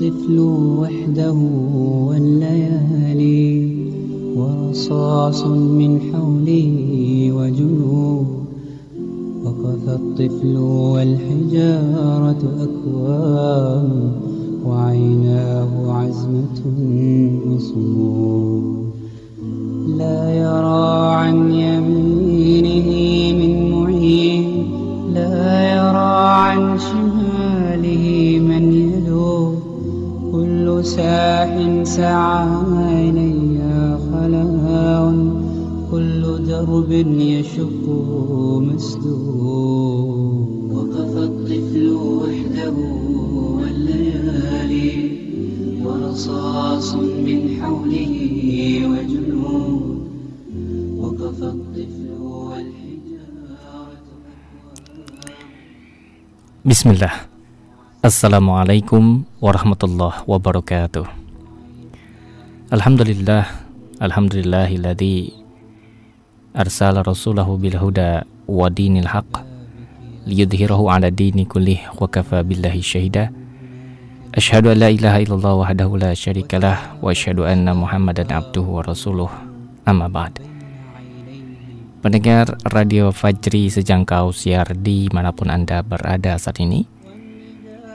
الطفل وحده والليالي ورصاص من حوله وجنوب. وقف الطفل والحجارة أكوام وعيناه عزمة وصمود. لا يرى عن ساح سعى إلي خلاء كل درب يشق مسدود. وقف الطفل وحده والليالي. ورصاص من حوله وجنود. وقف الطفل والحجارة Bismillah Assalamualaikum warahmatullahi wabarakatuh. Alhamdulillah Alhamdulillahilladzi Arsala rasulahu bilhuda wa dinil haq Liyudhirahu ala dini kullih wa kafa billahi syahida Ashhadu an la ilaha illallah wahdahu la syarikalah Wa ashhadu anna muhammadan abduhu wa rasuluh. Amma ba'd. Pendengar Radio Fajri sejangkau siar di mana pun Anda berada saat ini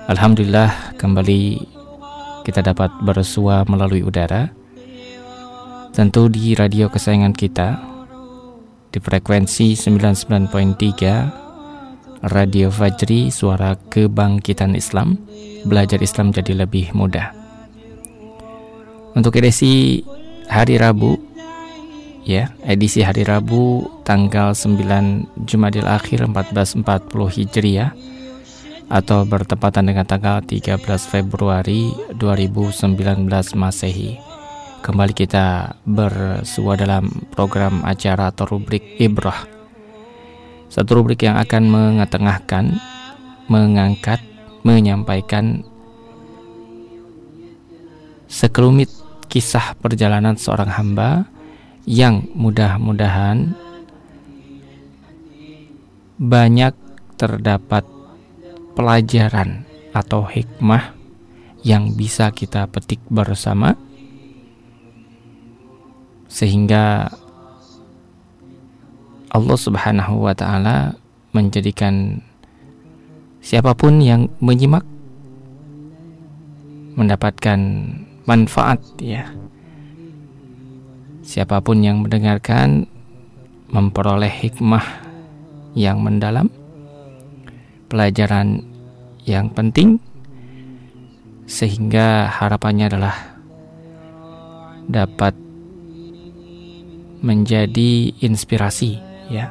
Alhamdulillah kembali kita dapat bersua melalui udara. Tentu di radio kesayangan kita Di frekuensi 99.3 Radio Fajri Suara Kebangkitan Islam Belajar Islam jadi lebih mudah. Untuk edisi hari Rabu ya edisi hari Rabu tanggal 9 Jumadil Akhir 1440 Hijriah atau bertepatan dengan tanggal 13 Februari 2019 Masehi. Kembali kita bersua dalam program acara atau rubrik Ibrah. Satu rubrik yang akan mengetengahkan, mengangkat, menyampaikan sekelumit kisah perjalanan seorang hamba yang mudah-mudahan banyak terdapat pelajaran atau hikmah yang bisa kita petik bersama sehingga Allah Subhanahu wa taala menjadikan siapa pun yang menyimak mendapatkan manfaat ya. Siapa pun yang mendengarkan memperoleh hikmah yang mendalam, pelajaran yang penting, sehingga harapannya adalah dapat menjadi inspirasi ya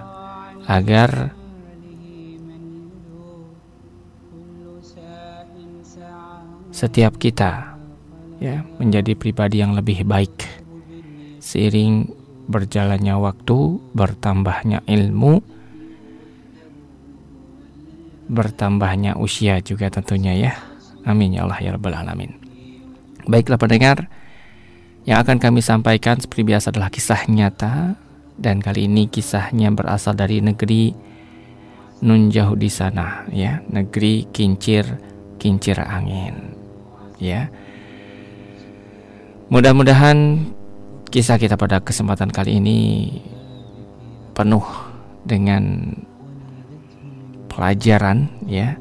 agar setiap kita ya menjadi pribadi yang lebih baik. Seiring berjalannya waktu, bertambahnya ilmu, bertambahnya usia juga tentunya ya. Amin ya Allah ya Rabbal Alamin. Baiklah pendengar, yang akan kami sampaikan seperti biasa adalah kisah nyata dan kali ini kisahnya berasal dari negeri nun jauh di sana ya, negeri kincir kincir angin. Ya. Mudah-mudahan Kisah kita pada kesempatan kali ini penuh dengan pelajaran ya.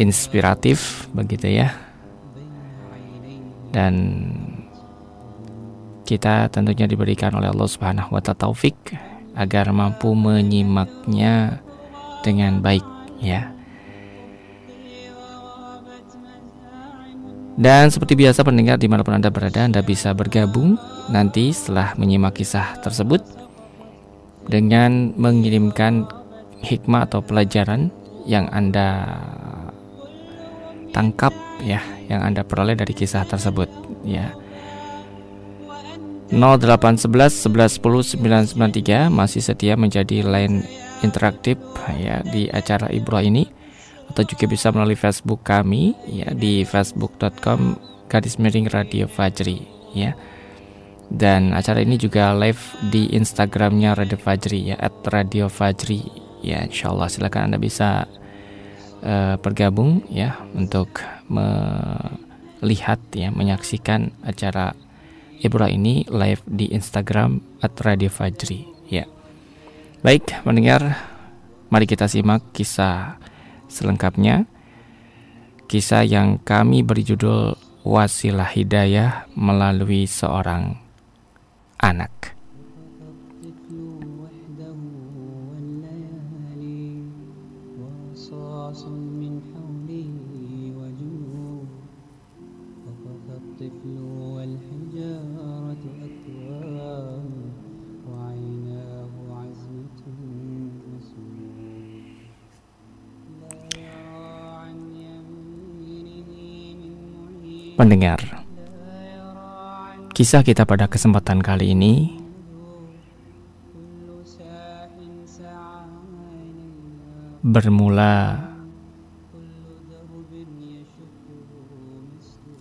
Inspiratif begitu ya. Dan kita tentunya diberikan oleh Allah Subhanahu wa taala taufik agar mampu menyimaknya dengan baik ya. Dan seperti biasa pendengar di mana pun Anda berada Anda bisa bergabung nanti setelah menyimak kisah tersebut Dengan mengirimkan hikmah atau pelajaran yang Anda tangkap ya Yang Anda peroleh dari kisah tersebut ya. 0811 1110 993 masih setia menjadi line interaktif ya di acara Ibro ini. Atau juga bisa melalui Facebook kami ya di facebook.com garis miring radio Fajri ya dan acara ini juga live di Instagramnya Radio Fajri ya at Radio Fajri ya Insya Allah silakan anda bisa uh, bergabung ya untuk melihat ya menyaksikan acara Ibra ini live di Instagram at Radio Fajri ya. Baik, mendengar mari kita simak kisah selengkapnya. Kisah yang kami beri judul Wasilah Hidayah melalui seorang anak. Pendengar, kisah kita pada kesempatan kali ini. Bermula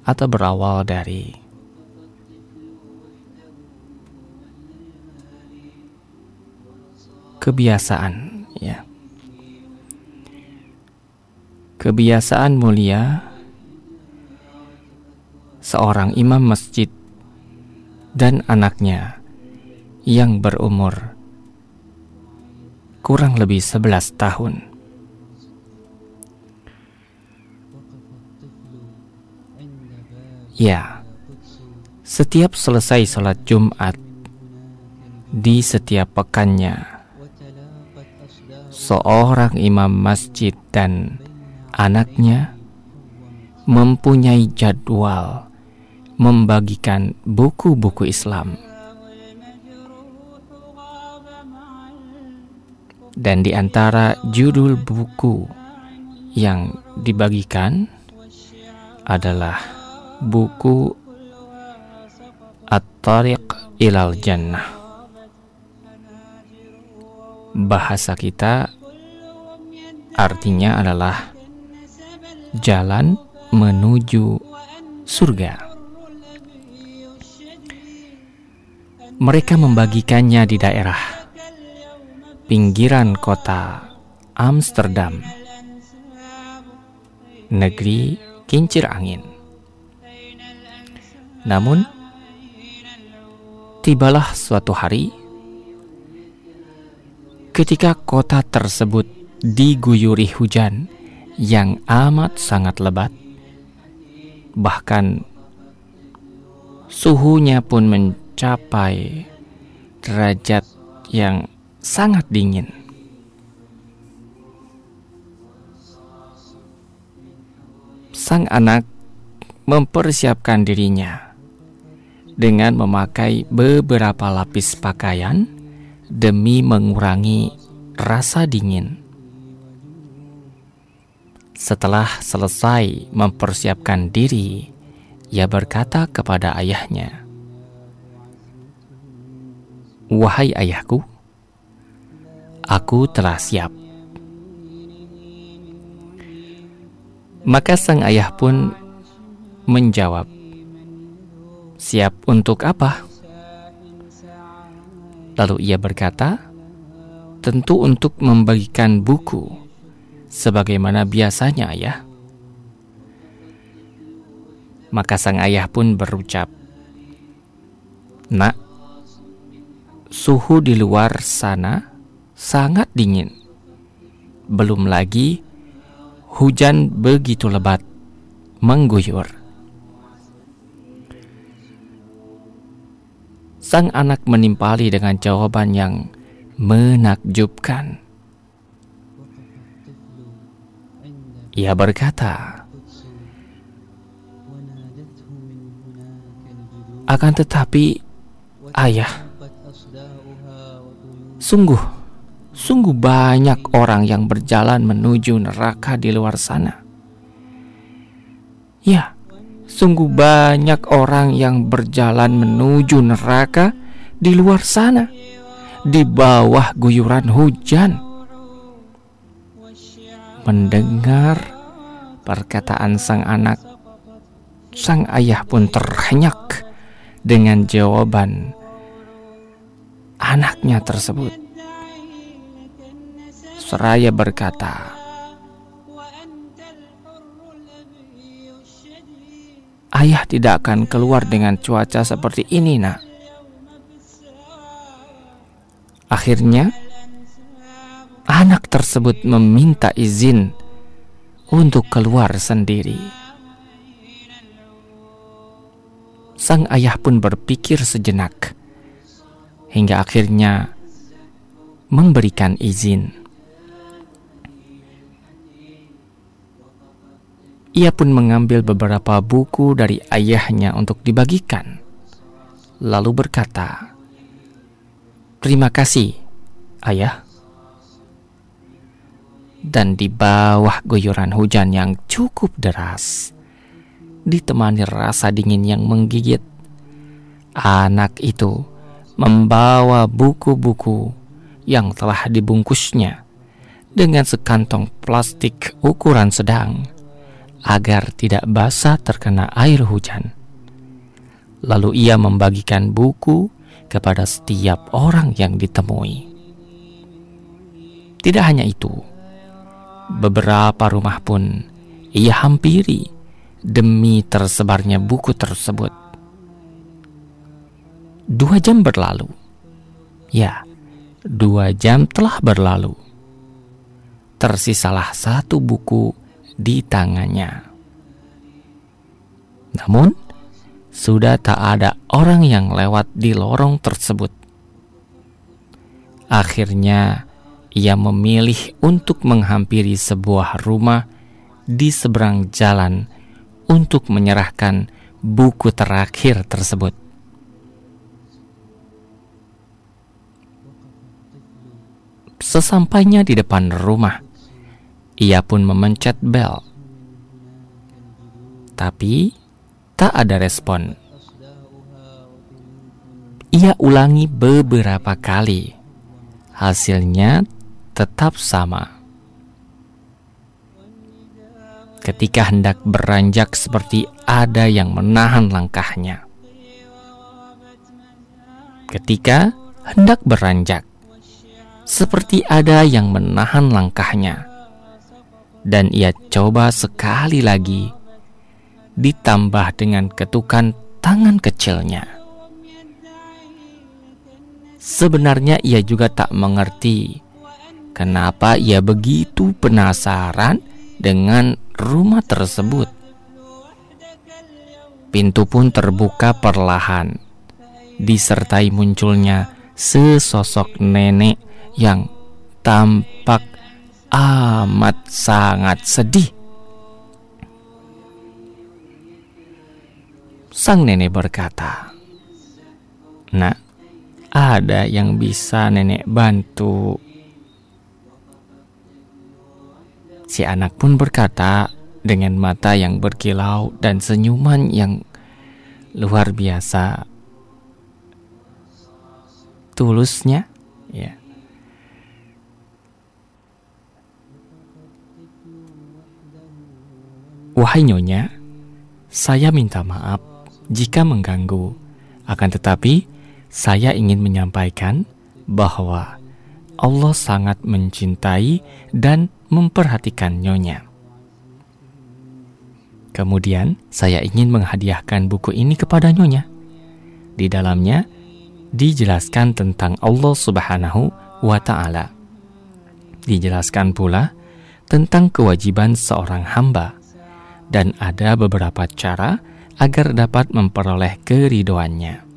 atau berawal dari kebiasaan ya. Kebiasaan mulia seorang imam masjid dan anaknya yang berumur kurang lebih 11 tahun. Ya, setiap selesai sholat Jumat di setiap pekannya, seorang imam masjid dan anaknya mempunyai jadwal membagikan buku-buku Islam. Dan di antara judul buku yang dibagikan adalah buku At-Tariq Ilal Jannah. Bahasa kita artinya adalah jalan menuju surga. Mereka membagikannya di daerah pinggiran kota Amsterdam, negeri kincir angin. Namun, tibalah suatu hari ketika kota tersebut diguyuri hujan yang amat sangat lebat, bahkan suhunya pun men mencapai derajat yang sangat dingin. Sang anak mempersiapkan dirinya dengan memakai beberapa lapis pakaian demi mengurangi rasa dingin. Setelah selesai mempersiapkan diri, ia berkata kepada ayahnya, Wahai ayahku, aku telah siap. Maka sang ayah pun menjawab, "Siap untuk apa?" Lalu ia berkata, "Tentu untuk membagikan buku, sebagaimana biasanya, ayah." Maka sang ayah pun berucap, "Nak, suhu di luar sana sangat dingin. Belum lagi hujan begitu lebat mengguyur. Sang anak menimpali dengan jawaban yang menakjubkan. Ia berkata, "Akan tetapi, ayah, Sungguh, sungguh banyak orang yang berjalan menuju neraka di luar sana. Ya, sungguh banyak orang yang berjalan menuju neraka di luar sana, di bawah guyuran hujan. Mendengar perkataan sang anak, sang ayah pun terhenyak dengan jawaban anaknya tersebut. Seraya berkata, Ayah tidak akan keluar dengan cuaca seperti ini, nak. Akhirnya, anak tersebut meminta izin untuk keluar sendiri. Sang ayah pun berpikir sejenak hingga akhirnya memberikan izin. Ia pun mengambil beberapa buku dari ayahnya untuk dibagikan, lalu berkata, "Terima kasih, ayah." Dan di bawah guyuran hujan yang cukup deras, ditemani rasa dingin yang menggigit, anak itu membawa buku-buku yang telah dibungkusnya dengan sekantong plastik ukuran sedang agar tidak basah terkena air hujan. Lalu ia membagikan buku kepada setiap orang yang ditemui. Tidak hanya itu, beberapa rumah pun ia hampiri demi tersebarnya buku tersebut. Dua jam berlalu. Ya, dua jam telah berlalu. Tersisalah satu buku di tangannya. Namun, sudah tak ada orang yang lewat di lorong tersebut. Akhirnya, ia memilih untuk menghampiri sebuah rumah di seberang jalan untuk menyerahkan buku terakhir tersebut. Sesampainya di depan rumah, ia pun memencet bel. Tapi tak ada respon. Ia ulangi beberapa kali. Hasilnya tetap sama. Ketika hendak beranjak seperti ada yang menahan langkahnya. Ketika hendak beranjak, seperti ada yang menahan langkahnya dan ia coba sekali lagi, ditambah dengan ketukan tangan kecilnya. Sebenarnya ia juga tak mengerti kenapa ia begitu penasaran dengan rumah tersebut. Pintu pun terbuka perlahan, disertai munculnya sesosok nenek yang tampak amat sangat sedih. Sang nenek berkata, "Nak, ada yang bisa nenek bantu." Si anak pun berkata dengan mata yang berkilau dan senyuman yang luar biasa tulusnya, ya. Wahai Nyonya, saya minta maaf jika mengganggu. Akan tetapi, saya ingin menyampaikan bahwa Allah sangat mencintai dan memperhatikan Nyonya. Kemudian, saya ingin menghadiahkan buku ini kepada Nyonya. Di dalamnya dijelaskan tentang Allah Subhanahu wa Ta'ala. Dijelaskan pula tentang kewajiban seorang hamba dan ada beberapa cara agar dapat memperoleh keridoannya.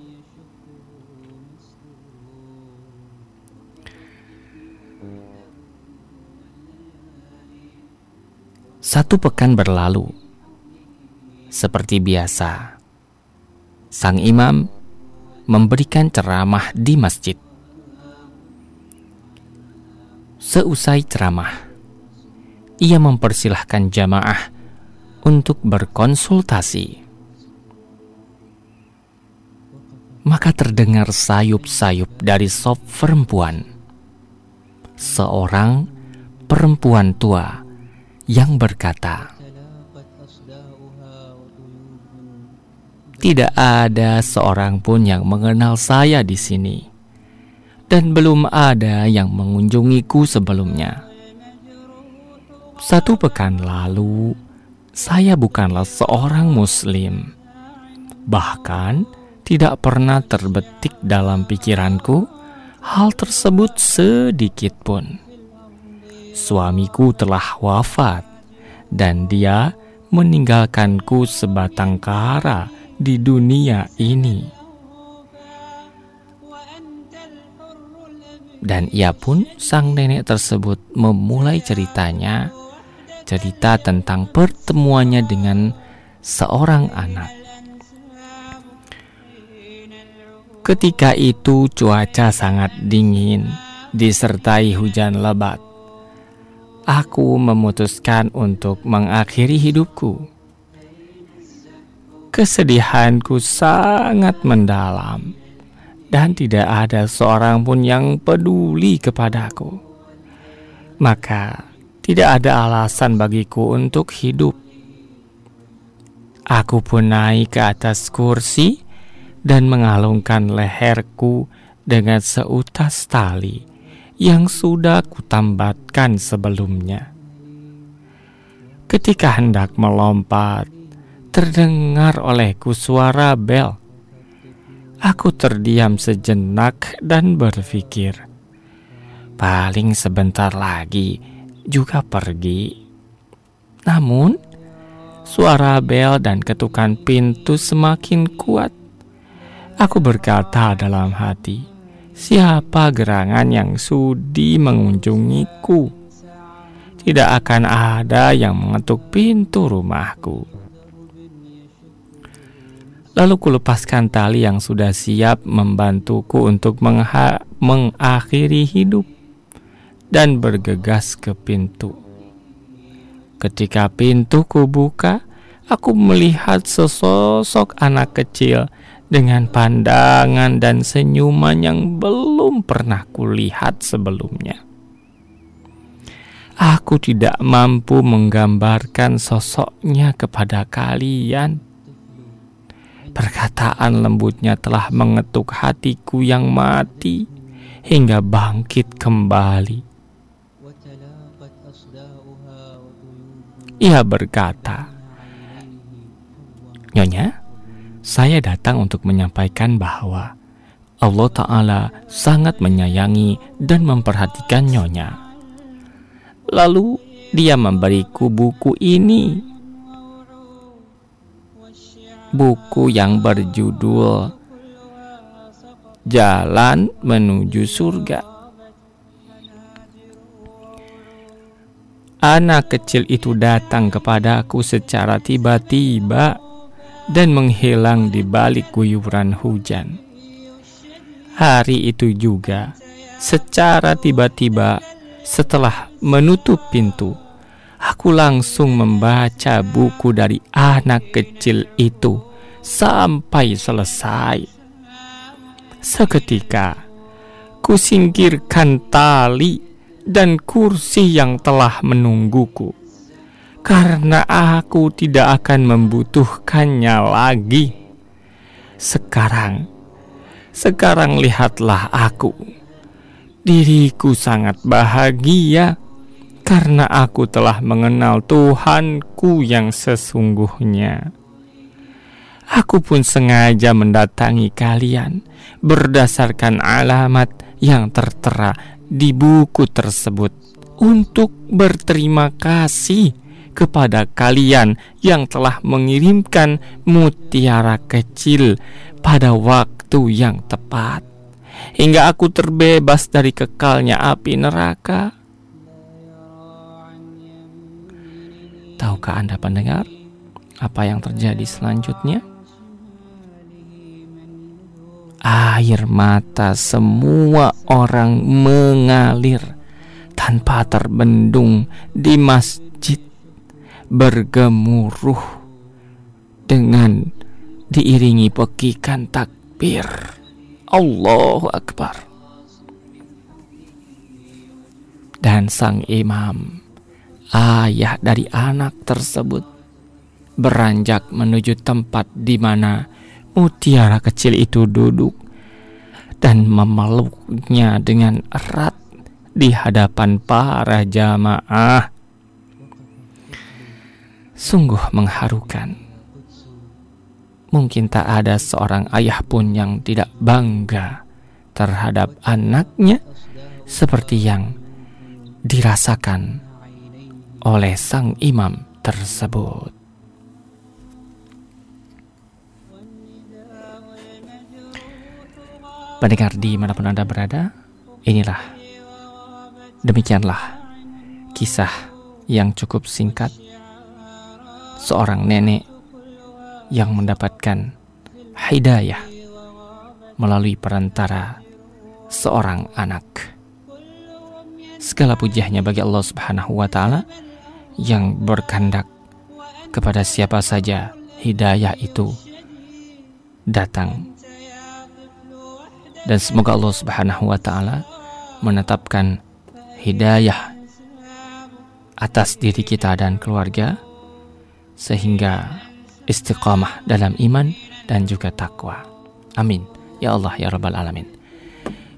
Satu pekan berlalu, seperti biasa, sang imam memberikan ceramah di masjid. Seusai ceramah, ia mempersilahkan jamaah untuk berkonsultasi. Maka terdengar sayup-sayup dari sop perempuan. Seorang perempuan tua yang berkata, "Tidak ada seorang pun yang mengenal saya di sini, dan belum ada yang mengunjungiku sebelumnya." Satu pekan lalu, saya bukanlah seorang Muslim, Bahkan tidak pernah terbetik dalam pikiranku hal tersebut sedikit pun. Suamiku telah wafat dan dia meninggalkanku sebatang kara di dunia ini. Dan ia pun, sang nenek tersebut, memulai ceritanya, cerita tentang pertemuannya dengan seorang anak. Ketika itu, cuaca sangat dingin, disertai hujan lebat. Aku memutuskan untuk mengakhiri hidupku. Kesedihanku sangat mendalam dan tidak ada seorang pun yang peduli kepadaku. Maka, tidak ada alasan bagiku untuk hidup. Aku pun naik ke atas kursi dan mengalungkan leherku dengan seutas tali yang sudah kutambatkan sebelumnya. Ketika hendak melompat, terdengar olehku suara bel Aku terdiam sejenak dan berpikir, paling sebentar lagi juga pergi. Namun, suara bel dan ketukan pintu semakin kuat. Aku berkata dalam hati, siapa gerangan yang sudi mengunjungiku? Tidak akan ada yang mengetuk pintu rumahku. Lalu kulepaskan tali yang sudah siap membantuku untuk mengakhiri hidup dan bergegas ke pintu. Ketika pintu kubuka, aku melihat sesosok anak kecil dengan pandangan dan senyuman yang belum pernah kulihat sebelumnya. Aku tidak mampu menggambarkan sosoknya kepada kalian Perkataan lembutnya telah mengetuk hatiku yang mati hingga bangkit kembali. Ia berkata, Nyonya, saya datang untuk menyampaikan bahwa Allah Ta'ala sangat menyayangi dan memperhatikan Nyonya. Lalu dia memberiku buku ini buku yang berjudul Jalan Menuju Surga. Anak kecil itu datang kepadaku secara tiba-tiba dan menghilang di balik guyuran hujan. Hari itu juga, secara tiba-tiba, setelah menutup pintu, Aku langsung membaca buku dari anak kecil itu sampai selesai. Seketika, kusingkirkan tali dan kursi yang telah menungguku, karena aku tidak akan membutuhkannya lagi. Sekarang, sekarang lihatlah aku. Diriku sangat bahagia karena aku telah mengenal Tuhanku yang sesungguhnya. Aku pun sengaja mendatangi kalian berdasarkan alamat yang tertera di buku tersebut untuk berterima kasih kepada kalian yang telah mengirimkan mutiara kecil pada waktu yang tepat hingga aku terbebas dari kekalnya api neraka. Tahukah Anda pendengar apa yang terjadi selanjutnya? Air mata semua orang mengalir tanpa terbendung di masjid bergemuruh dengan diiringi pekikan takbir. Allahu Akbar. Dan sang imam ayah dari anak tersebut beranjak menuju tempat di mana mutiara kecil itu duduk dan memeluknya dengan erat di hadapan para jamaah. Sungguh mengharukan. mungkin tak ada seorang ayah pun yang tidak bangga terhadap anaknya seperti yang dirasakan oleh sang imam tersebut. Pendengar di mana pun Anda berada, inilah demikianlah kisah yang cukup singkat seorang nenek yang mendapatkan hidayah melalui perantara seorang anak. Segala pujiannya bagi Allah Subhanahu wa taala yang berkehendak kepada siapa saja hidayah itu datang. Dan semoga Allah Subhanahu wa taala menetapkan hidayah atas diri kita dan keluarga sehingga istiqamah dalam iman dan juga takwa. Amin. Ya Allah ya Rabbal Alamin.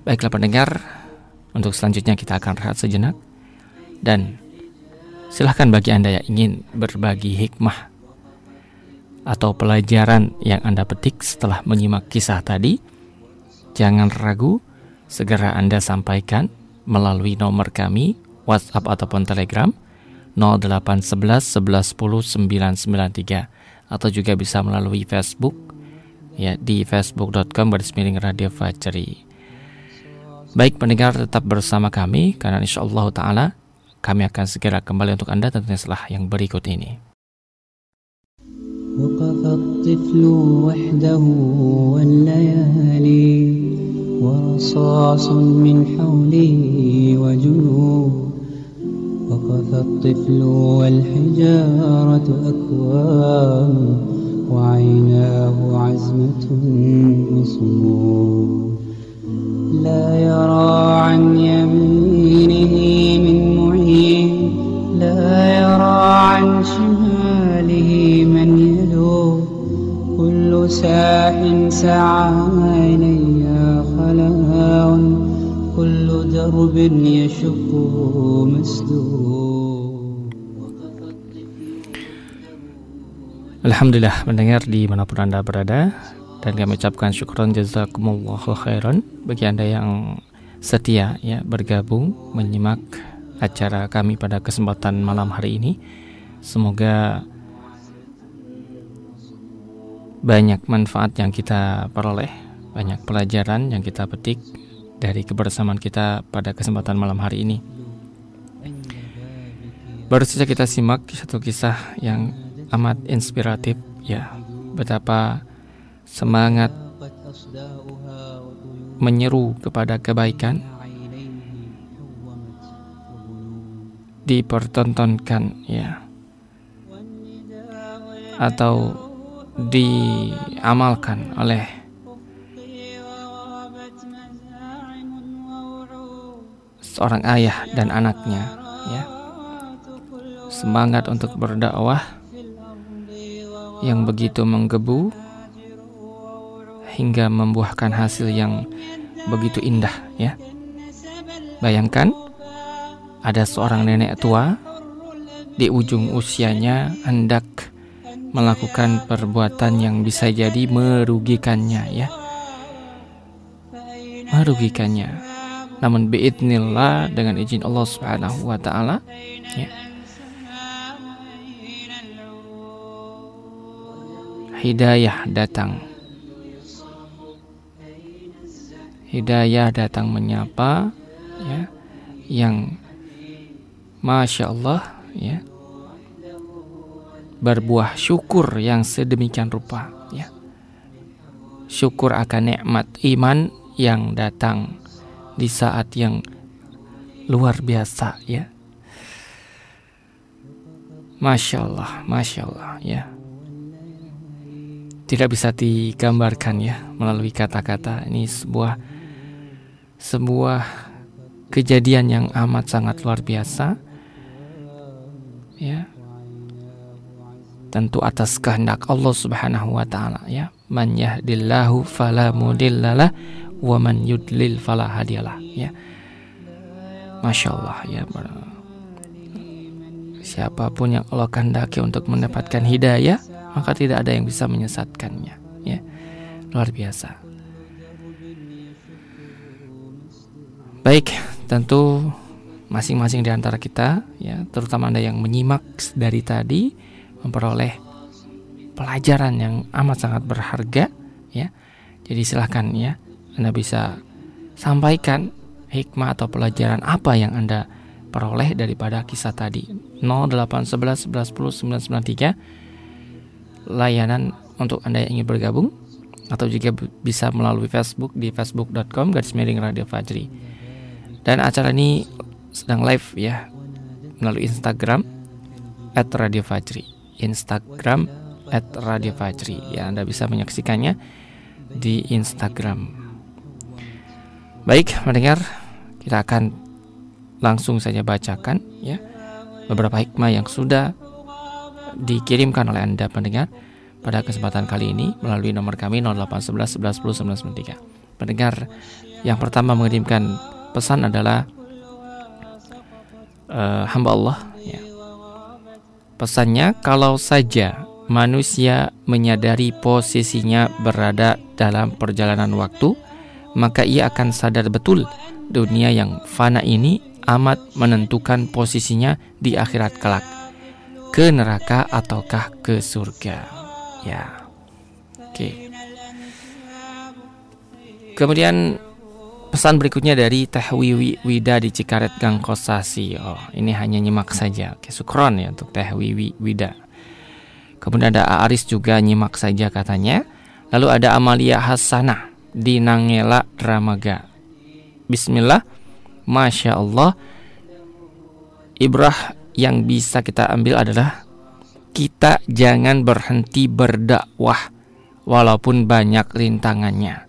Baiklah pendengar, untuk selanjutnya kita akan rehat sejenak dan silahkan bagi Anda yang ingin berbagi hikmah atau pelajaran yang Anda petik setelah menyimak kisah tadi, jangan ragu, segera Anda sampaikan melalui nomor kami WhatsApp ataupun Telegram 0811 11 10 993 atau juga bisa melalui Facebook ya di facebook.com garis radio Fajri. Baik pendengar tetap bersama kami karena insya Allah Ta'ala kami akan segera kembali untuk Anda tentunya setelah yang berikut ini. وقف الطفل وحده والليالي ورصاص من حوله وجنوب. وقف الطفل والحجارة أكوام وعيناه عزمة وصمود لا يرى عن يمينه من معين لا يرى عن شماله من يلوم كل ساح سعى إلي خلاء كل درب يشق مسدود Alhamdulillah mendengar di manapun Anda berada dan kami ucapkan syukron jazakumullahu khairan bagi Anda yang setia ya bergabung menyimak acara kami pada kesempatan malam hari ini. Semoga banyak manfaat yang kita peroleh, banyak pelajaran yang kita petik dari kebersamaan kita pada kesempatan malam hari ini. Baru saja kita simak satu kisah yang amat inspiratif ya, betapa semangat menyeru kepada kebaikan dipertontonkan ya atau diamalkan oleh seorang ayah dan anaknya ya. Semangat untuk berdakwah yang begitu menggebu hingga membuahkan hasil yang begitu indah ya. Bayangkan ada seorang nenek tua di ujung usianya hendak melakukan perbuatan yang bisa jadi merugikannya ya merugikannya namun biidnillah dengan izin Allah Subhanahu wa taala ya. Hidayah datang. Hidayah datang menyapa ya yang Masya Allah ya berbuah syukur yang sedemikian rupa ya syukur akan nikmat iman yang datang di saat yang luar biasa ya. Masya Allah, Masya Allah ya. Tidak bisa digambarkan ya melalui kata-kata ini sebuah sebuah kejadian yang amat sangat luar biasa ya tentu atas kehendak Allah Subhanahu wa taala ya. Man yahdillahu fala mudillalah wa man yudlil fala hadiyalah ya. Masya Allah ya. Siapa pun yang Allah kehendaki untuk mendapatkan hidayah maka tidak ada yang bisa menyesatkannya luar biasa. Baik, tentu masing-masing di antara kita ya, terutama Anda yang menyimak dari tadi memperoleh pelajaran yang amat sangat berharga ya. Jadi silahkan ya, Anda bisa sampaikan hikmah atau pelajaran apa yang Anda peroleh daripada kisah tadi 0811 11 10 993 layanan untuk Anda yang ingin bergabung atau juga bisa melalui Facebook di facebook.com garis miring Radio Fajri. Dan acara ini sedang live ya melalui Instagram at Radio Fajri. Instagram at Radio Fajri. Ya, Anda bisa menyaksikannya di Instagram. Baik, mendengar, kita akan langsung saja bacakan ya beberapa hikmah yang sudah dikirimkan oleh Anda pendengar pada kesempatan kali ini melalui nomor kami 0811 11 10 993. Pendengar yang pertama mengirimkan pesan adalah uh, hamba Allah. Pesannya kalau saja manusia menyadari posisinya berada dalam perjalanan waktu, maka ia akan sadar betul dunia yang fana ini amat menentukan posisinya di akhirat kelak. Ke neraka ataukah ke surga. Ya. Oke. Kemudian Pesan berikutnya dari Teh Wiwi Wida di Cikaret Gang Kosasi. Oh, ini hanya nyimak saja. Oke, sukron ya untuk Teh Wiwi Wida. Kemudian ada Aris juga nyimak saja katanya. Lalu ada Amalia Hasanah di Nangela Dramaga. Bismillah. Masya Allah. Ibrah yang bisa kita ambil adalah kita jangan berhenti berdakwah walaupun banyak rintangannya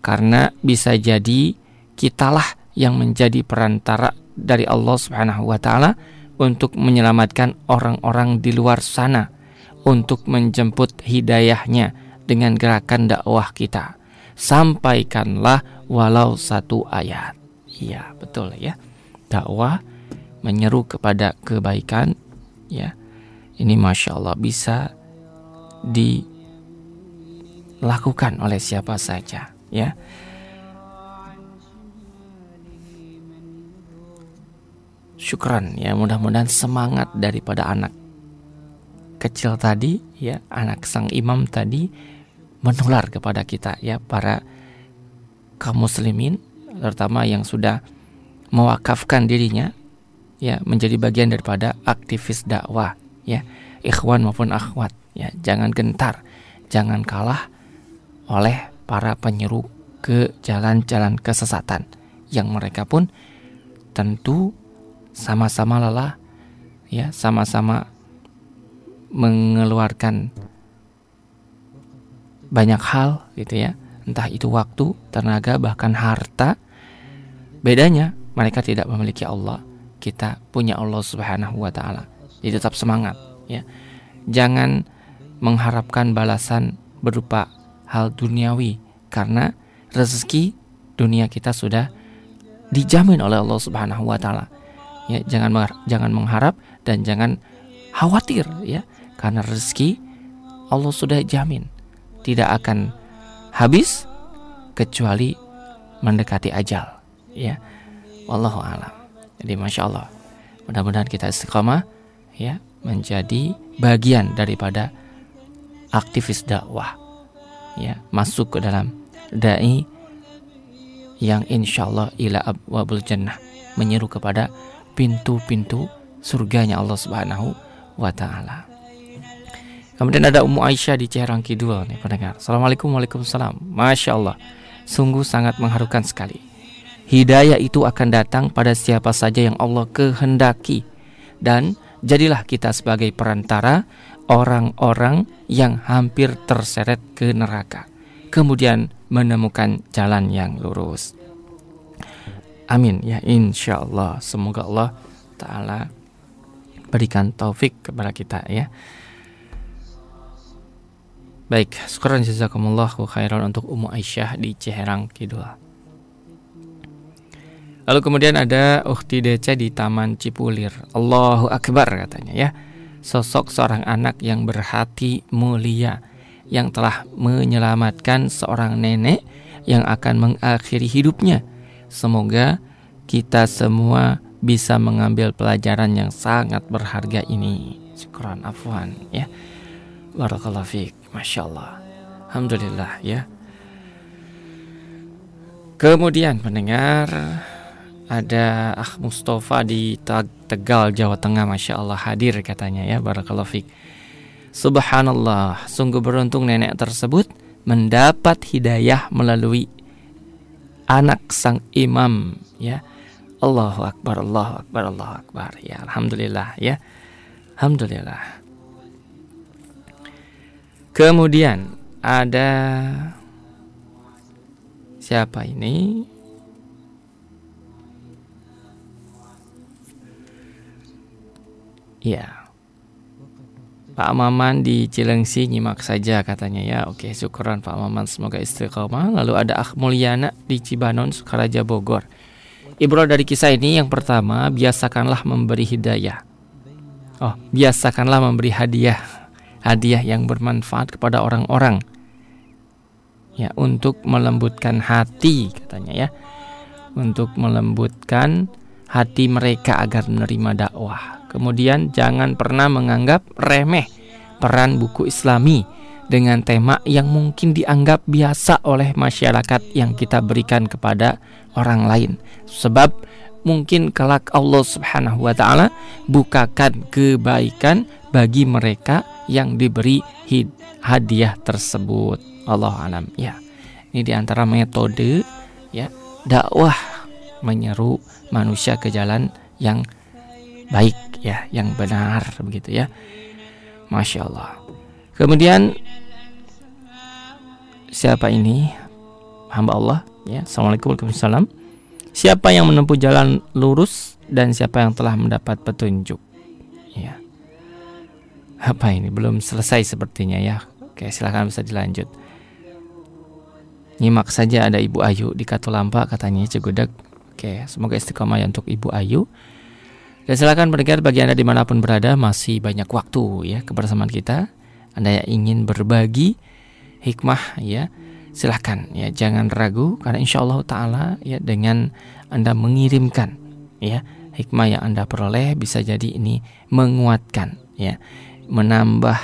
karena bisa jadi kitalah yang menjadi perantara dari Allah Subhanahu wa taala untuk menyelamatkan orang-orang di luar sana untuk menjemput hidayahnya dengan gerakan dakwah kita. Sampaikanlah walau satu ayat. Iya, betul ya. Dakwah menyeru kepada kebaikan ya. Ini Masya Allah bisa dilakukan oleh siapa saja ya. Syukran ya. Mudah-mudahan semangat daripada anak kecil tadi ya. Anak sang imam tadi menular kepada kita ya. Para kaum muslimin terutama yang sudah mewakafkan dirinya ya. Menjadi bagian daripada aktivis dakwah ya. Ikhwan maupun akhwat ya. Jangan gentar jangan kalah oleh para penyeru ke jalan-jalan kesesatan. Yang mereka pun tentu sama-sama lelah ya sama-sama mengeluarkan banyak hal gitu ya. Entah itu waktu tenaga bahkan harta. Bedanya mereka tidak memiliki Allah. Kita punya Allah Subhanahu wa taala. Jadi tetap semangat ya. Jangan mengharapkan balasan berupa hal duniawi karena rezeki dunia kita sudah dijamin oleh Allah Subhanahu wa taala. Ya, jangan jangan mengharap dan jangan khawatir ya, karena rezeki Allah sudah jamin tidak akan habis kecuali mendekati ajal ya. Wallahu alam. Jadi masya Allah. Mudah-mudahan kita istiqamah ya menjadi bagian daripada aktivis dakwah ya masuk ke dalam dai yang insya Allah ila abwabul jannah menyeru kepada pintu-pintu surganya Allah Subhanahu wa taala. Kemudian ada Ummu Aisyah di Ciherang Kidul nih pendengar. Assalamualaikum Waalaikumsalam. Masya Allah. Sungguh sangat mengharukan sekali. Hidayah itu akan datang pada siapa saja yang Allah kehendaki. Dan jadilah kita sebagai perantara orang-orang yang hampir terseret ke neraka, kemudian menemukan jalan yang lurus. Amin ya insya Allah. Semoga Allah Ta'ala berikan taufik kepada kita ya. Baik, syukuran jazakumullah khairan untuk Ummu Aisyah di Ciherang Kidul. Lalu kemudian ada Ukti Dece di Taman Cipulir. Allahu Akbar katanya ya sosok seorang anak yang berhati mulia yang telah menyelamatkan seorang nenek yang akan mengakhiri hidupnya. Semoga kita semua bisa mengambil pelajaran yang sangat berharga ini. Syukran afwan ya. Barakallahu fiik. Masya Allah. Alhamdulillah ya. Kemudian pendengar ada Ah Mustafa di Tegal Jawa Tengah Masya Allah hadir katanya ya Barakallahu fiik Subhanallah Sungguh beruntung nenek tersebut Mendapat hidayah melalui Anak sang imam ya. Allahu Akbar Allahu Akbar Allahu Akbar ya Alhamdulillah ya. Alhamdulillah. Kemudian ada Siapa ini? Ya. Pak Maman di Cilengsi nyimak saja katanya ya. Oke, syukuran Pak Maman semoga istiqomah. Lalu ada Akh Mulyana di Cibanon, Sukaraja Bogor. Ibrol dari kisah ini yang pertama, biasakanlah memberi hidayah. Oh, biasakanlah memberi hadiah. Hadiah yang bermanfaat kepada orang-orang. Ya, untuk melembutkan hati katanya ya. Untuk melembutkan hati mereka agar menerima dakwah. Kemudian jangan pernah menganggap remeh peran buku Islami dengan tema yang mungkin dianggap biasa oleh masyarakat yang kita berikan kepada orang lain. Sebab mungkin kelak Allah Subhanahu wa taala bukakan kebaikan bagi mereka yang diberi hadiah tersebut. Allah alam ya. Ini di antara metode ya dakwah menyeru manusia ke jalan yang baik ya yang benar begitu ya. Masya Allah. Kemudian siapa ini? Hamba Allah ya. Assalamualaikum warahmatullahi siapa yang menempuh jalan lurus dan siapa yang telah mendapat petunjuk? Ya. Apa ini? Belum selesai sepertinya ya. Oke silahkan bisa dilanjut. Nyimak saja ada Ibu Ayu di Katulampa katanya Cegudak oke semoga istiqomah ya untuk Ibu Ayu dan silakan pendengar bagi Anda di mana pun berada masih banyak waktu ya kebersamaan kita. Anda yang ingin berbagi hikmah ya silahkan ya jangan ragu karena insya Allah Taala ya dengan Anda mengirimkan ya hikmah yang Anda peroleh bisa jadi ini menguatkan ya menambah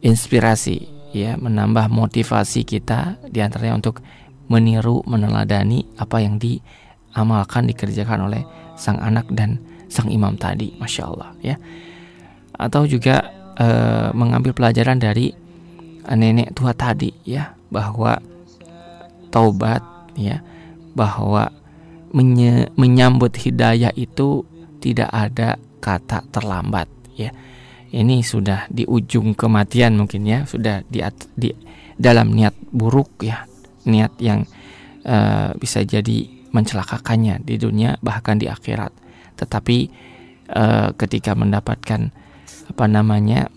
inspirasi ya menambah motivasi kita di antaranya untuk meniru meneladani apa yang diamalkan dikerjakan oleh sang anak dan sang imam tadi, masya Allah ya. Atau juga e, mengambil pelajaran dari nenek tua tadi ya bahwa taubat ya bahwa menye, menyambut hidayah itu tidak ada kata terlambat ya. Ini sudah di ujung kematian mungkin ya, sudah di, di dalam niat buruk ya, niat yang uh, bisa jadi mencelakakannya di dunia bahkan di akhirat. Tetapi uh, ketika mendapatkan apa namanya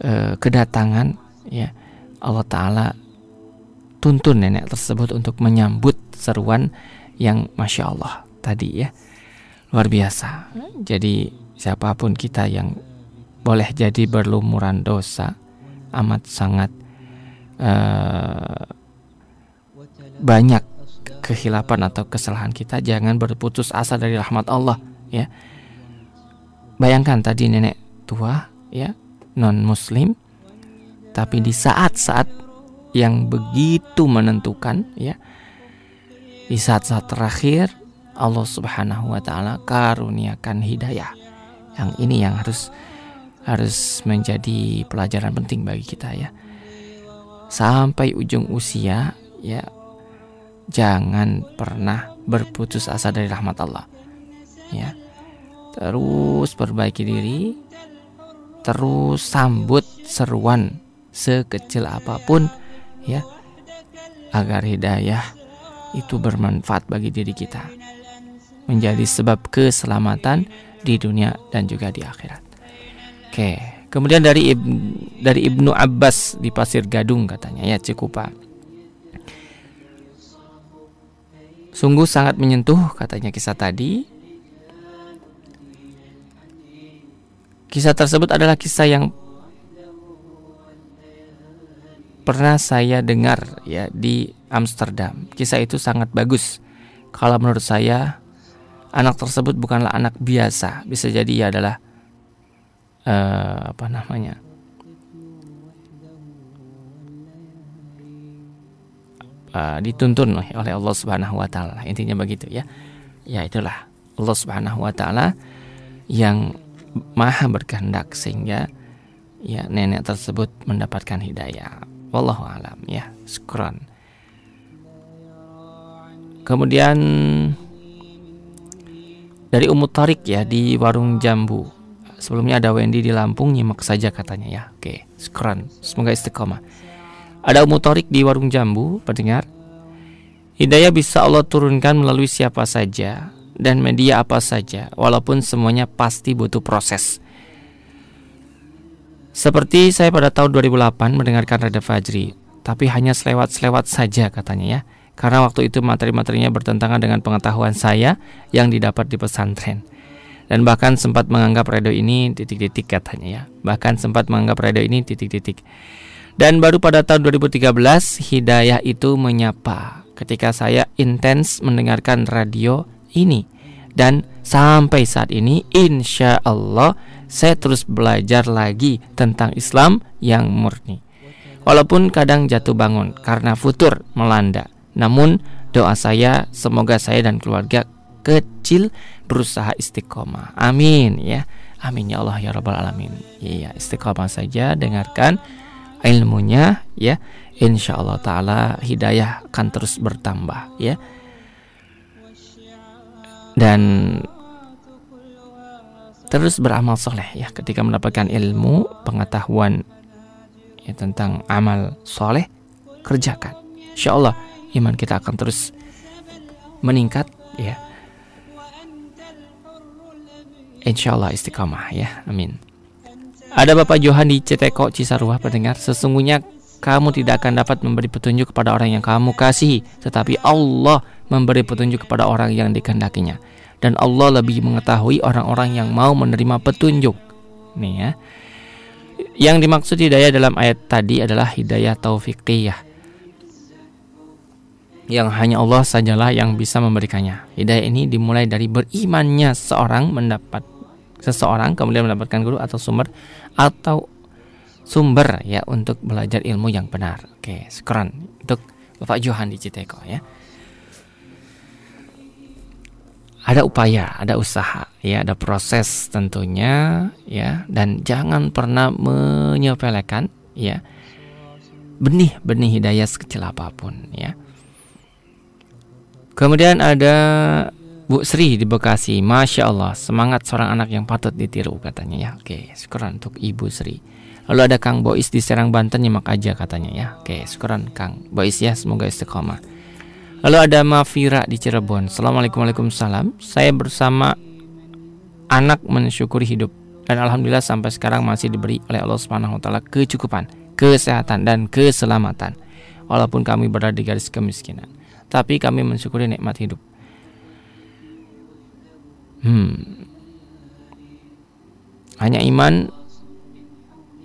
uh, kedatangan ya Allah Taala tuntun nenek tersebut untuk menyambut seruan yang masya Allah tadi ya. Luar biasa. Jadi siapa pun kita yang boleh jadi berlumuran dosa amat sangat uh, banyak kehilapan atau kesalahan kita jangan berputus asa dari rahmat Allah ya. Bayangkan tadi nenek tua ya non muslim tapi di saat-saat yang begitu menentukan ya di saat-saat terakhir Allah Subhanahu wa taala karuniakan hidayah. Yang ini yang harus harus menjadi pelajaran penting bagi kita ya. Sampai ujung usia ya jangan pernah berputus asa dari rahmat Allah. Ya. Terus perbaiki diri. Terus sambut seruan sekecil apa pun ya agar hidayah itu bermanfaat bagi diri kita. Menjadi sebab keselamatan di dunia dan juga di akhirat. Oke, kemudian dari Ibn, dari Ibnu Abbas di Pasir Gadung katanya. Ya Cikupa. Sungguh sangat menyentuh katanya kisah tadi Kisah tersebut adalah kisah yang pernah saya dengar ya di Amsterdam. Kisah itu sangat bagus. Kalau menurut saya anak tersebut bukanlah anak biasa, bisa jadi ia adalah uh, apa namanya? Uh, dituntun oleh Allah Subhanahu wa taala. Intinya begitu ya. Ya itulah Allah Subhanahu wa taala yang maha berkehendak sehingga ya nenek tersebut mendapatkan hidayah. Wallahu alam ya. Syukran. Kemudian dari Umut Tarik ya di warung jambu. Sebelumnya ada Wendy di Lampung nyimak saja katanya ya. Oke, syukran. Semoga istiqomah. Ada umutorik di warung jambu, pendengar. Hidayah bisa Allah turunkan melalui siapa saja dan media apa saja, walaupun semuanya pasti butuh proses. Seperti saya pada tahun 2008 mendengarkan Rada Fajri, tapi hanya selewat-selewat saja katanya ya. Karena waktu itu materi-materinya bertentangan dengan pengetahuan saya yang didapat di pesantren. Dan bahkan sempat menganggap radio ini titik-titik katanya ya. Bahkan sempat menganggap radio ini titik-titik. Dan baru pada tahun 2013 hidayah itu menyapa ketika saya intens mendengarkan radio ini. Dan sampai saat ini insya Allah saya terus belajar lagi tentang Islam yang murni. Walaupun kadang jatuh bangun karena futur melanda. Namun doa saya semoga saya dan keluarga kecil berusaha istiqomah. Amin ya. Amin ya Allah ya Rabbal Alamin. Iya istiqomah saja dengarkan ilmunya ya insya Allah taala hidayah akan terus bertambah ya. Dan terus beramal soleh ya ketika mendapatkan ilmu pengetahuan ya, tentang amal soleh kerjakan. Insya Allah iman kita akan terus meningkat ya. Insya Allah istiqamah ya amin ada Bapak Johan di Ceteko Cisarua. Pendengar Sesungguhnya kamu tidak akan dapat memberi petunjuk kepada orang yang kamu kasih Tetapi Allah memberi petunjuk kepada orang yang dikehendakinya. Dan Allah lebih mengetahui orang-orang yang mau menerima petunjuk. Nih ya. Yang dimaksud hidayah dalam ayat tadi adalah hidayah taufiqiyah. Yang hanya Allah sajalah yang bisa memberikannya. Hidayah ini dimulai dari berimannya seorang mendapat seseorang kemudian mendapatkan guru atau sumber atau sumber ya untuk belajar ilmu yang benar. Oke, sekarang untuk Bapak Johan di Citeko ya. Ada upaya, ada usaha, ya, ada proses tentunya, ya, dan jangan pernah menyepelekan, ya, benih-benih hidayah sekecil apa pun, ya. Kemudian ada Bu Sri di Bekasi, Masya Allah, semangat seorang anak yang patut ditiru katanya ya. Oke, syukuran untuk Ibu Sri. Lalu ada Kang Bois di Serang Banten nyimak aja katanya ya. Oke, syukuran Kang Bois ya, semoga istiqomah. Lalu ada Mafira di Cirebon. Assalamualaikum Waalaikumsalam. Saya bersama anak mensyukuri hidup dan alhamdulillah sampai sekarang masih diberi oleh Allah Subhanahu wa taala kecukupan, kesehatan dan keselamatan. Walaupun kami berada di garis kemiskinan, tapi kami mensyukuri nikmat hidup Hmm. Hanya iman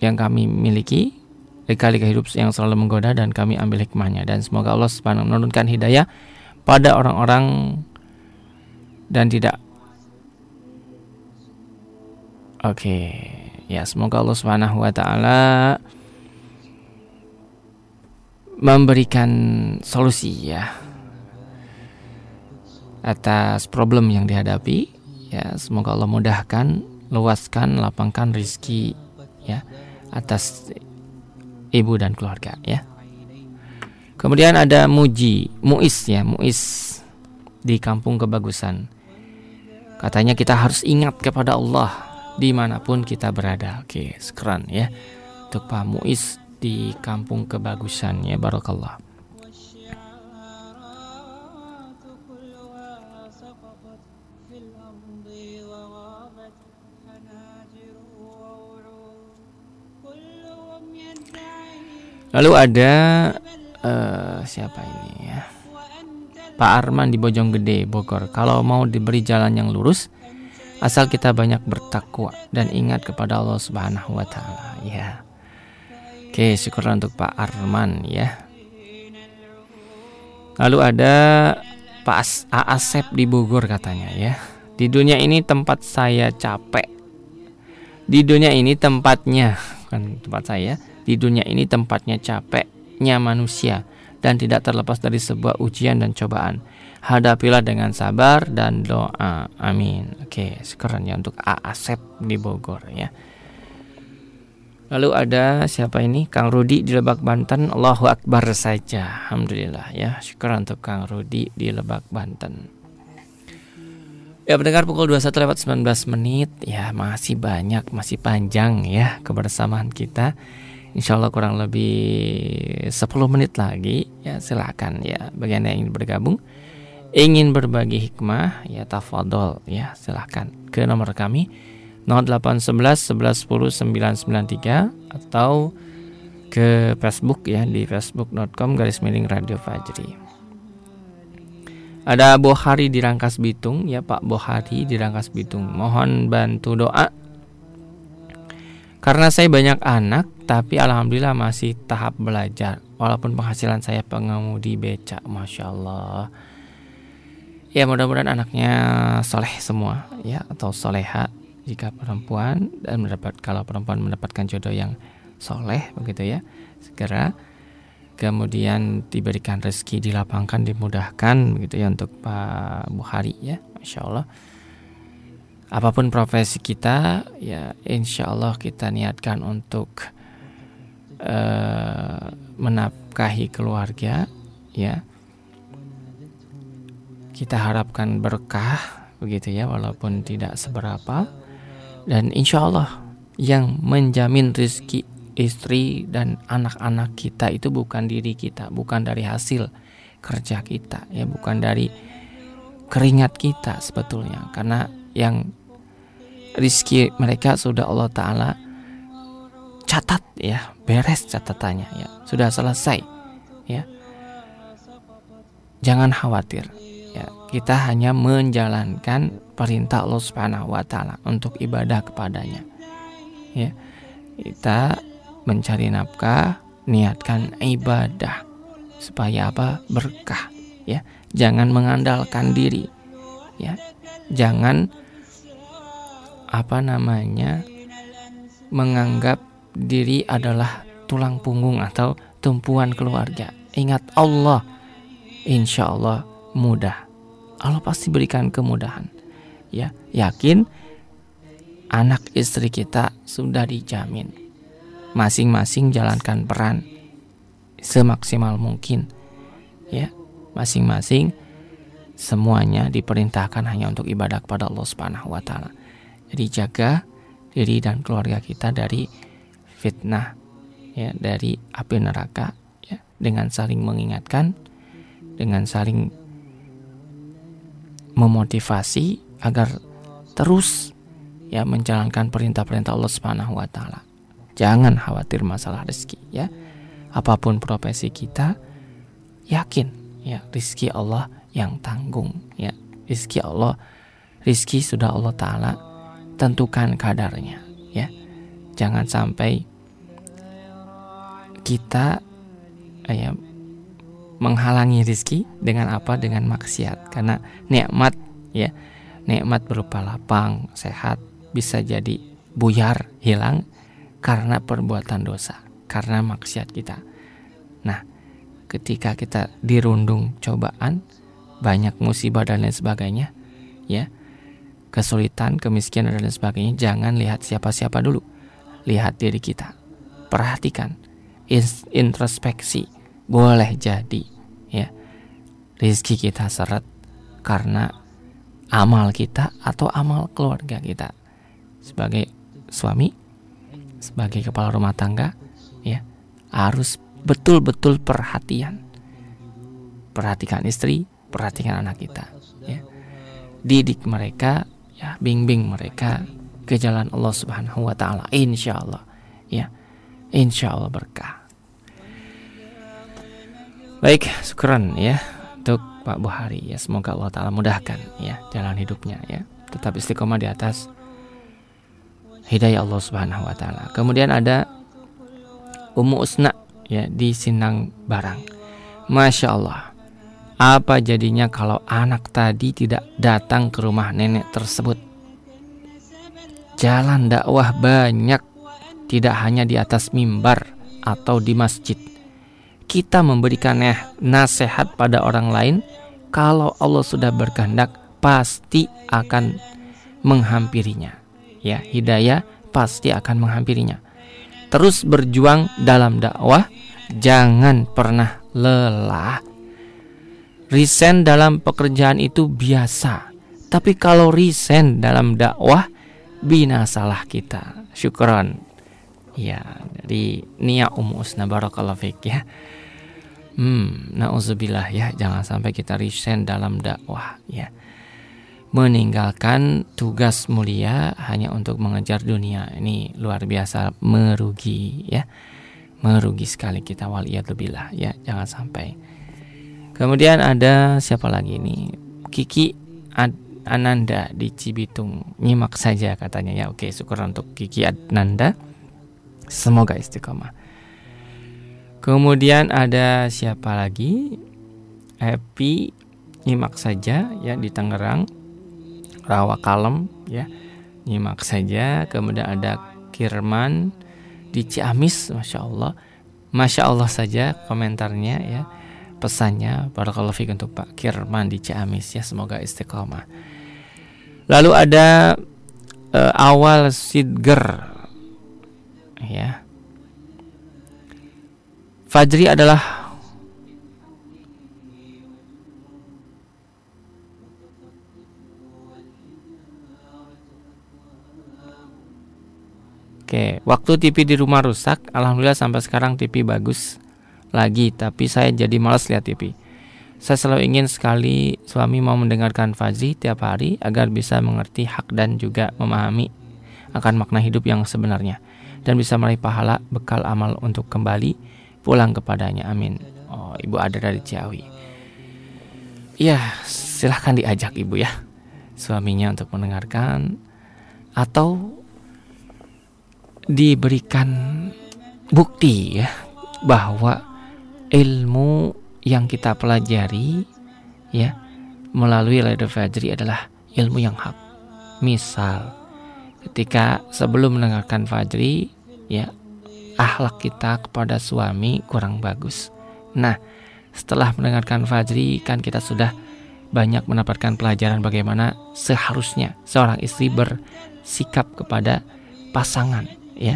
yang kami miliki, lika-lika hidup yang selalu menggoda dan kami ambil hikmahnya dan semoga Allah Subhanahu menurunkan hidayah pada orang-orang dan tidak Oke, okay. ya semoga Allah Subhanahu wa taala memberikan solusi ya atas problem yang dihadapi ya semoga Allah mudahkan luaskan lapangkan rizki ya atas ibu dan keluarga ya. Kemudian ada muji muis ya muis di kampung kebagusan. Katanya kita harus ingat kepada Allah di mana pun kita berada. Oke sekeran ya untuk Pak Muis di kampung kebagusan ya barokallah Lalu ada uh, siapa ini ya? Pak Arman di Bojonggede, Bogor. Kalau mau diberi jalan yang lurus, asal kita banyak bertakwa dan ingat kepada Allah Subhanahu wa taala. Ya. Oke, syukur untuk Pak Arman ya. Lalu ada Pak Asep di Bogor katanya ya. Di dunia ini tempat saya capek. Di dunia ini tempatnya kan tempat saya. Di dunia ini tempatnya capeknya manusia dan tidak terlepas dari sebuah ujian dan cobaan. Hadapilah dengan sabar dan doa. Amin. Oke, sekarang ya untuk A Asep di Bogor ya. Lalu ada siapa ini? Kang Rudi di Lebak Banten. Allahu Akbar saja. Alhamdulillah ya. Syukur untuk Kang Rudi di Lebak Banten. Ya pendengar pukul 21 lewat 19 menit Ya masih banyak, masih panjang ya kebersamaan kita Insya Allah kurang lebih 10 menit lagi Ya silakan ya bagian yang ingin bergabung Ingin berbagi hikmah ya tafadol ya silahkan ke nomor kami 0811 11 10 993 atau ke Facebook ya di facebook.com garis miring radio Fajri. Ada Bohari di Rangkas Bitung ya Pak Bohari di Rangkas Bitung. Mohon bantu doa. Karena saya banyak anak tapi alhamdulillah masih tahap belajar. Walaupun penghasilan saya pengemudi becak Masya Allah. Ya mudah-mudahan anaknya soleh semua ya atau soleha jika perempuan dan mendapat kalau perempuan mendapatkan jodoh yang soleh begitu ya segera. Kemudian diberikan rezeki dilapangkan dimudahkan begitu ya untuk Pak Buhari ya Masya Allah apa pun profesi kita ya Insya Allah kita niatkan untuk uh, menafkahi keluarga ya kita harapkan berkah begitu ya walaupun tidak seberapa dan insya Allah yang menjamin rezeki istri dan anak-anak kita itu bukan diri kita, bukan dari hasil kerja kita, ya bukan dari keringat kita sebetulnya. Karena yang rizki mereka sudah Allah Ta'ala catat ya, beres catatannya ya, sudah selesai ya. Jangan khawatir ya, kita hanya menjalankan perintah Allah Subhanahu wa taala untuk ibadah kepadanya. Ya. Kita mencari nafkah, niatkan ibadah supaya apa? berkah, ya. Jangan mengandalkan diri. Ya. Jangan apa namanya? menganggap diri adalah tulang punggung atau tumpuan keluarga. Ingat Allah, insya Allah mudah. Allah pasti berikan kemudahan ya yakin anak istri kita sudah dijamin masing-masing jalankan peran semaksimal mungkin ya masing-masing semuanya diperintahkan hanya untuk ibadah kepada Allah Subhanahu wa taala. Jadi jaga diri dan keluarga kita dari fitnah ya dari api neraka ya dengan saling mengingatkan dengan saling memotivasi agar terus ya menjalankan perintah-perintah Allah Subhanahu wa taala. Jangan khawatir masalah rezeki ya. Apa pun profesi kita yakin ya rezeki Allah yang tanggung ya. Rezeki Allah rezeki sudah Allah taala tentukan kadarnya ya. Jangan sampai kita ya menghalangi rezeki dengan apa dengan maksiat karena nikmat ya nikmat berupa lapang, sehat bisa jadi buyar, hilang karena perbuatan dosa, karena maksiat kita. Nah, ketika kita dirundung cobaan, banyak musibah dan lain sebagainya, ya, kesulitan, kemiskinan dan sebagainya, jangan lihat siapa-siapa dulu. Lihat diri kita. Perhatikan, introspeksi. Boleh jadi, ya. Rizki kita seret karena amal kita atau amal keluarga kita sebagai suami sebagai kepala rumah tangga ya harus betul-betul perhatian perhatikan istri perhatikan anak kita ya didik mereka ya bimbing mereka ke jalan Allah Subhanahu wa taala insya Allah ya insya Allah berkah baik syukuran ya untuk Pak Buhari ya semoga Allah taala mudahkan ya jalan hidupnya ya tetap istiqomah di atas hidayah Allah Subhanahu wa taala. Kemudian ada Ummu Usna ya di Sindang Barang. Masya Allah. Apa jadinya kalau anak tadi tidak datang ke rumah nenek tersebut? Jalan dakwah banyak, tidak hanya di atas mimbar atau di masjid. Kita memberikan nasihat pada orang lain, kalau Allah sudah berkehendak, pasti akan menghampirinya. Ya, hidayah pasti akan menghampirinya. Terus berjuang dalam dakwah, jangan pernah lelah Resign dalam pekerjaan itu biasa. Tapi kalau resign dalam dakwah, binasalah kita. Syukron. Ya, dari Nia Umus Barakallahu Fik ya. Hmm, nauzubillah ya, jangan sampai kita resign dalam dakwah ya. Meninggalkan tugas mulia hanya untuk mengejar dunia. Ini luar biasa merugi ya. Merugi sekali kita waliyadzubillah ya, jangan sampai. Kemudian ada siapa lagi ini? Kiki Ad Ananda di Cibitung. Nyimak saja katanya ya. Oke, syukur untuk Kiki Ananda. Semoga istiqomah. Kemudian ada siapa lagi? Happy nyimak saja ya di Tangerang. Rawa Kalem ya. Nyimak saja. Kemudian ada Kirman di Ciamis, masya Allah, masya Allah saja komentarnya ya pesannya barakallahu fiik untuk Pak Kirman di Ciamis ya semoga istiqomah. Lalu ada uh, awal sidger ya. Fajri adalah Oke, waktu TV di rumah rusak, alhamdulillah sampai sekarang TV bagus lagi, tapi saya jadi malas lihat TV. Saya selalu ingin sekali suami mau mendengarkan Fazli tiap hari agar bisa mengerti hak dan juga memahami akan makna hidup yang sebenarnya dan bisa meraih pahala bekal amal untuk kembali pulang kepadanya. Amin. Oh, Ibu ada dari Ciawi. Ya, silahkan diajak Ibu ya suaminya untuk mendengarkan atau diberikan bukti ya bahwa ilmu yang kita pelajari ya melalui Lailatul Fajri adalah ilmu yang hak. Misal ketika sebelum mendengarkan Fajri ya akhlak kita kepada suami kurang bagus. Nah, setelah mendengarkan Fajri kan kita sudah banyak mendapatkan pelajaran bagaimana seharusnya seorang istri bersikap kepada pasangan ya.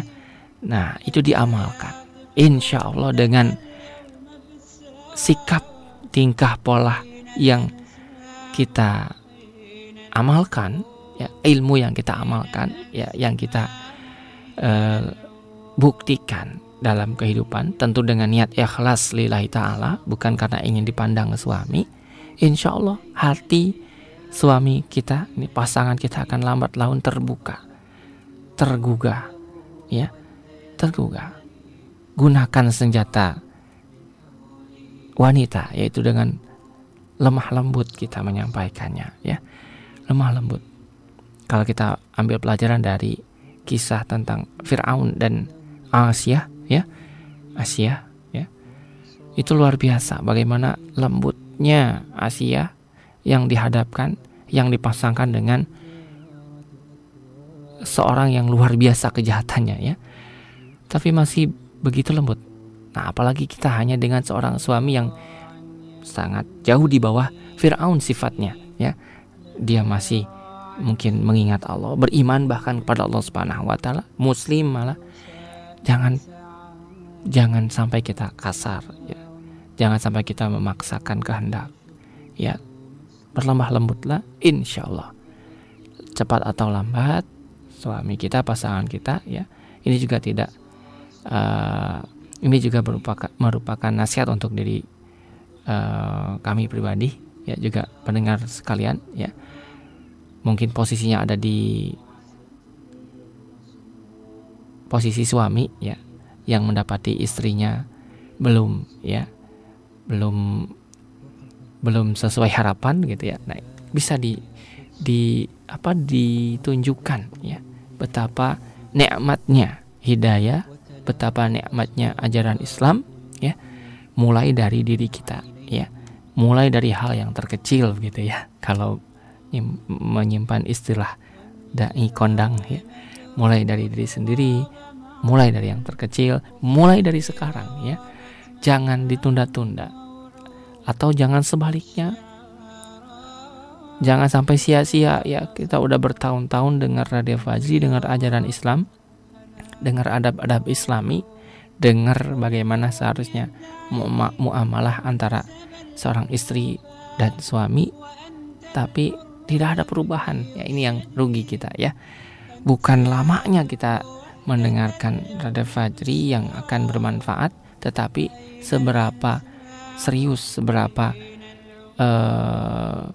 Nah, itu diamalkan. Insya Allah dengan sikap tingkah pola yang kita amalkan ya ilmu yang kita amalkan ya yang kita uh, buktikan dalam kehidupan tentu dengan niat ikhlas lillahi ta'ala bukan karena ingin dipandang suami insya Allah hati suami kita ini pasangan kita akan lambat laun terbuka tergugah ya tergugah. Gunakan senjata wanita yaitu dengan lemah lembut kita menyampaikannya ya. Lemah lembut. Kalau kita ambil pelajaran dari kisah tentang Firaun dan Asia ya Asia ya itu luar biasa bagaimana lembutnya Asia yang dihadapkan yang dipasangkan dengan seorang yang luar biasa kejahatannya ya. Tapi masih begitu lembut Nah, apalagi kita hanya dengan seorang suami yang sangat jauh di bawah Firaun sifatnya, ya. Dia masih mungkin mengingat Allah, beriman bahkan kepada Allah Subhanahu wa taala, muslim malah. Jangan jangan sampai kita kasar, ya. Jangan sampai kita memaksakan kehendak. Ya. Berlemah lembutlah insya Allah. Cepat atau lambat suami kita, pasangan kita ya. Ini juga tidak uh, ini juga merupakan merupakan nasihat untuk diri uh, kami pribadi ya juga pendengar sekalian ya. Mungkin posisinya ada di posisi suami ya yang mendapati istrinya belum ya belum belum sesuai harapan gitu ya. Nah bisa di di apa ditunjukkan ya betapa nikmatnya hidayah betapa nikmatnya ajaran Islam ya mulai dari diri kita ya. Mulai dari hal yang terkecil gitu ya. Kalau menyimpan istilah dai kondang ya. Mulai dari diri sendiri mulai dari yang terkecil mulai dari sekarang ya. Jangan ditunda-tunda atau jangan sebaliknya. Jangan sampai sia-sia ya. Kita udah bertahun-tahun dengar Radio Fajri dengar ajaran Islam dengar adab-adab Islami dengar bagaimana seharusnya muamalah antara seorang istri dan suami tapi tidak ada perubahan. Ya ini yang rugi kita ya. Bukan lamanya kita mendengarkan Rada Fajri yang akan bermanfaat tetapi seberapa serius seberapa uh,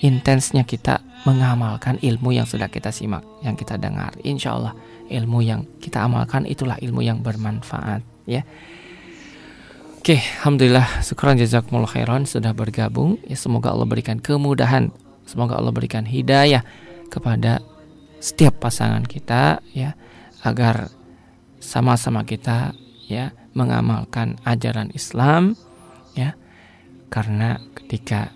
intensnya kita mengamalkan ilmu yang sudah kita simak yang kita dengar. Insya Allah ilmu yang kita amalkan itulah ilmu yang bermanfaat ya Oke, Alhamdulillah, syukuran jazakumullah khairan sudah bergabung. Ya, semoga Allah berikan kemudahan, semoga Allah berikan hidayah kepada setiap pasangan kita, ya, agar sama-sama kita, ya, mengamalkan ajaran Islam, ya, karena ketika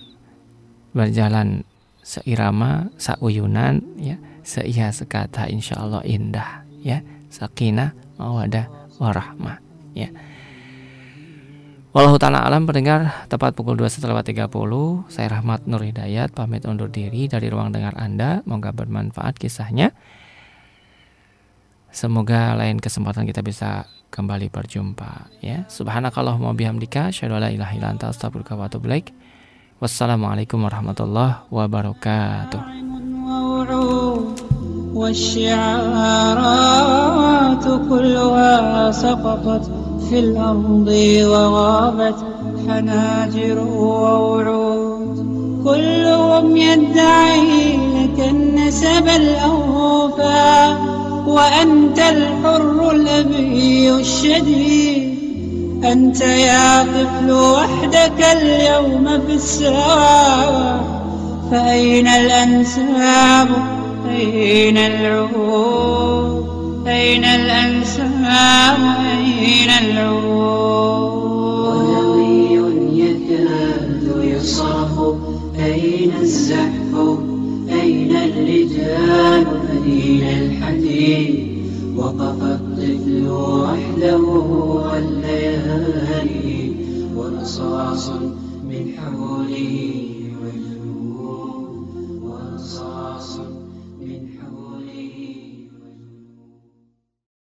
berjalan seirama, sauyunan, ya, seia sekata, insya Allah indah ya sakinah mawadah warahmah ya Walau ta'ala alam pendengar tepat pukul 2 setelah 30 Saya Rahmat Nur Hidayat pamit undur diri dari ruang dengar Anda Moga bermanfaat kisahnya Semoga lain kesempatan kita bisa kembali berjumpa ya. Subhanakallahumma bihamdika asyhadu an la ilaha illa wa atubu Wassalamualaikum warahmatullahi wabarakatuh. والشعارات كلها سقطت في الأرض وغابت حناجر ووعود. كلهم يدعي لك النسب الأوفى وأنت الحر الأبي الشديد. أنت يا طفل وحدك اليوم في الساعة فأين الأنساب؟ أين العهود أين الأنساب؟ أين العهود ونوي يكاد يصرخ أين الزحف؟ أين الرجال؟ أين الحديد؟ وقف الطفل وحده والليالي ورصاص من حوله مجنون ورصاص